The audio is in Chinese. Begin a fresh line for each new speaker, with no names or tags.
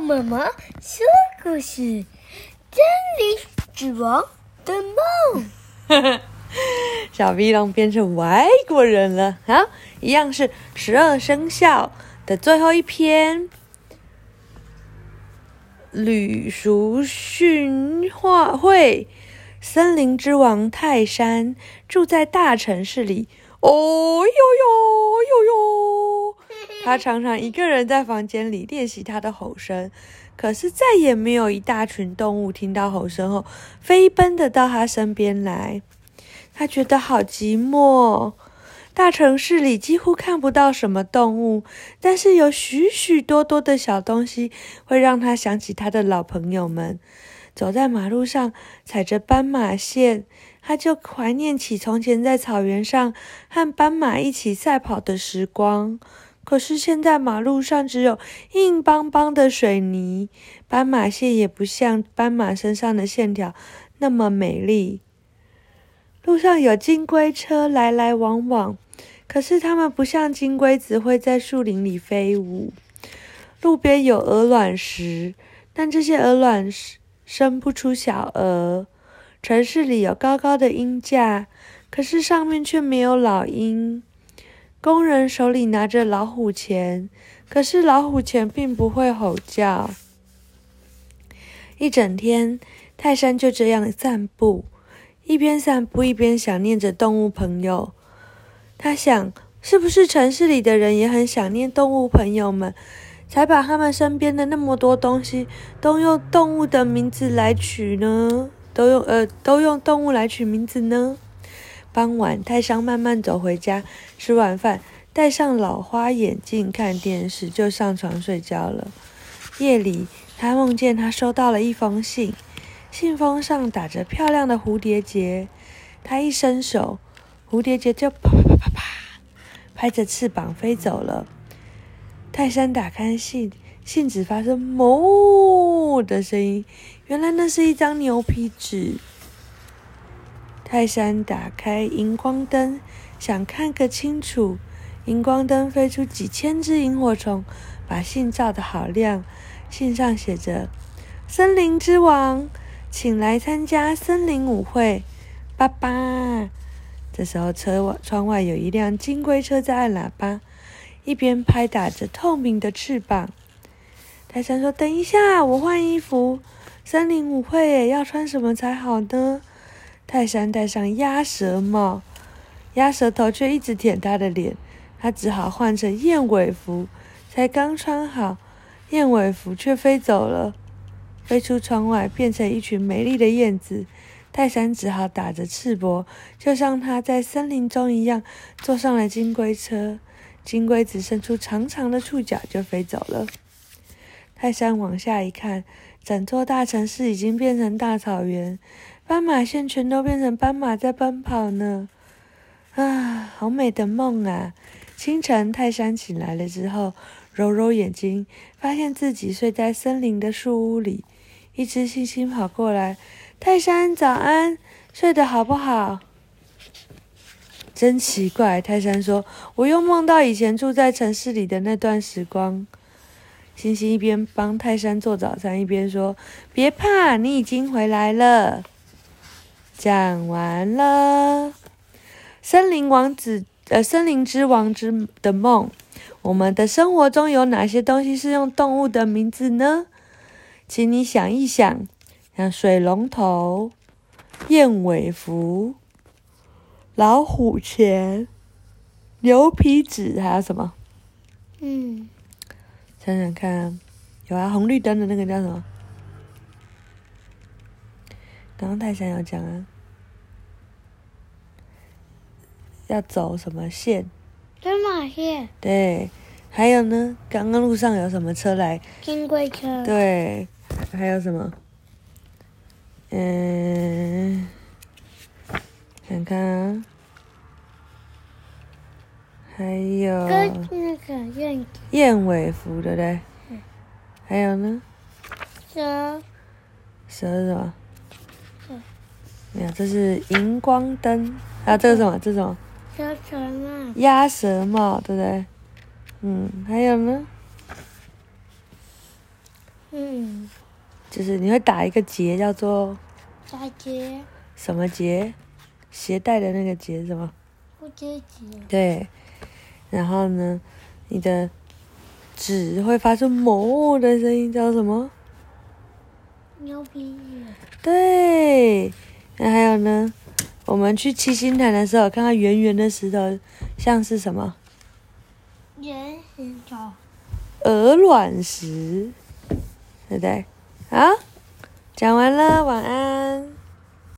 妈妈说故事：森林之王的梦。
小 V 龙变成外国人了啊！一样是十二生肖的最后一篇。吕叔训话会，森林之王泰山住在大城市里。哦呦呦呦呦！他常常一个人在房间里练习他的吼声，可是再也没有一大群动物听到吼声后飞奔的到他身边来。他觉得好寂寞。大城市里几乎看不到什么动物，但是有许许多多的小东西会让他想起他的老朋友们。走在马路上，踩着斑马线，他就怀念起从前在草原上和斑马一起赛跑的时光。可是现在马路上只有硬邦邦的水泥，斑马线也不像斑马身上的线条那么美丽。路上有金龟车来来往往，可是它们不像金龟子会在树林里飞舞。路边有鹅卵石，但这些鹅卵石生不出小鹅。城市里有高高的鹰架，可是上面却没有老鹰。工人手里拿着老虎钳，可是老虎钳并不会吼叫。一整天，泰山就这样散步。一边散步一边想念着动物朋友，他想，是不是城市里的人也很想念动物朋友们，才把他们身边的那么多东西都用动物的名字来取呢？都用呃都用动物来取名字呢？傍晚，泰山慢慢走回家，吃完饭，戴上老花眼镜看电视，就上床睡觉了。夜里，他梦见他收到了一封信。信封上打着漂亮的蝴蝶结，他一伸手，蝴蝶结就啪啪啪啪啪，拍着翅膀飞走了。泰山打开信，信纸发出“哞”的声音，原来那是一张牛皮纸。泰山打开荧光灯，想看个清楚。荧光灯飞出几千只萤火虫，把信照得好亮。信上写着：“森林之王。”请来参加森林舞会，爸爸。这时候，车窗外有一辆金龟车在按喇叭，一边拍打着透明的翅膀。泰山说：“等一下，我换衣服。森林舞会耶，要穿什么才好呢？”泰山戴上鸭舌帽，鸭舌头却一直舔他的脸，他只好换成燕尾服。才刚穿好，燕尾服却飞走了。飞出窗外，变成一群美丽的燕子。泰山只好打着赤膊，就像他在森林中一样，坐上了金龟车。金龟子伸出长长的触角，就飞走了。泰山往下一看，整座大城市已经变成大草原，斑马线全都变成斑马在奔跑呢。啊，好美的梦啊！清晨，泰山醒来了之后，揉揉眼睛，发现自己睡在森林的树屋里。一只猩猩跑过来，泰山早安，睡得好不好？真奇怪，泰山说：“我又梦到以前住在城市里的那段时光。”星星一边帮泰山做早餐，一边说：“别怕，你已经回来了。”讲完了，森林王子，呃，森林之王之的梦。我们的生活中有哪些东西是用动物的名字呢？请你想一想，像水龙头、燕尾服、老虎钳、牛皮纸，还有什么？
嗯，
想想看，有啊，红绿灯的那个叫什么？刚刚泰山有讲啊，要走什么线？
斑马线。
对，还有呢？刚刚路上有什么车来？
金龟车。
对。还有什么？嗯，看看啊，还有
跟那个燕
燕尾服，对不对？
嗯。
还有呢？
蛇。
蛇是什么？
嗯。
没有，这是荧光灯。还有这个什么？这是什么？
鸭舌帽。
鸭舌帽，对不对？嗯，还有呢？
嗯，
就是你会打一个结，叫做
打结。
什么结？鞋带的那个结是什么？
不结结。
对。然后呢，你的纸会发出“哞”的声音，叫什么？
牛皮纸。
对。那还有呢？我们去七星潭的时候，看到圆圆的石头，像是什么？
圆石头。
鹅卵石，对不对？好，讲完了，晚安。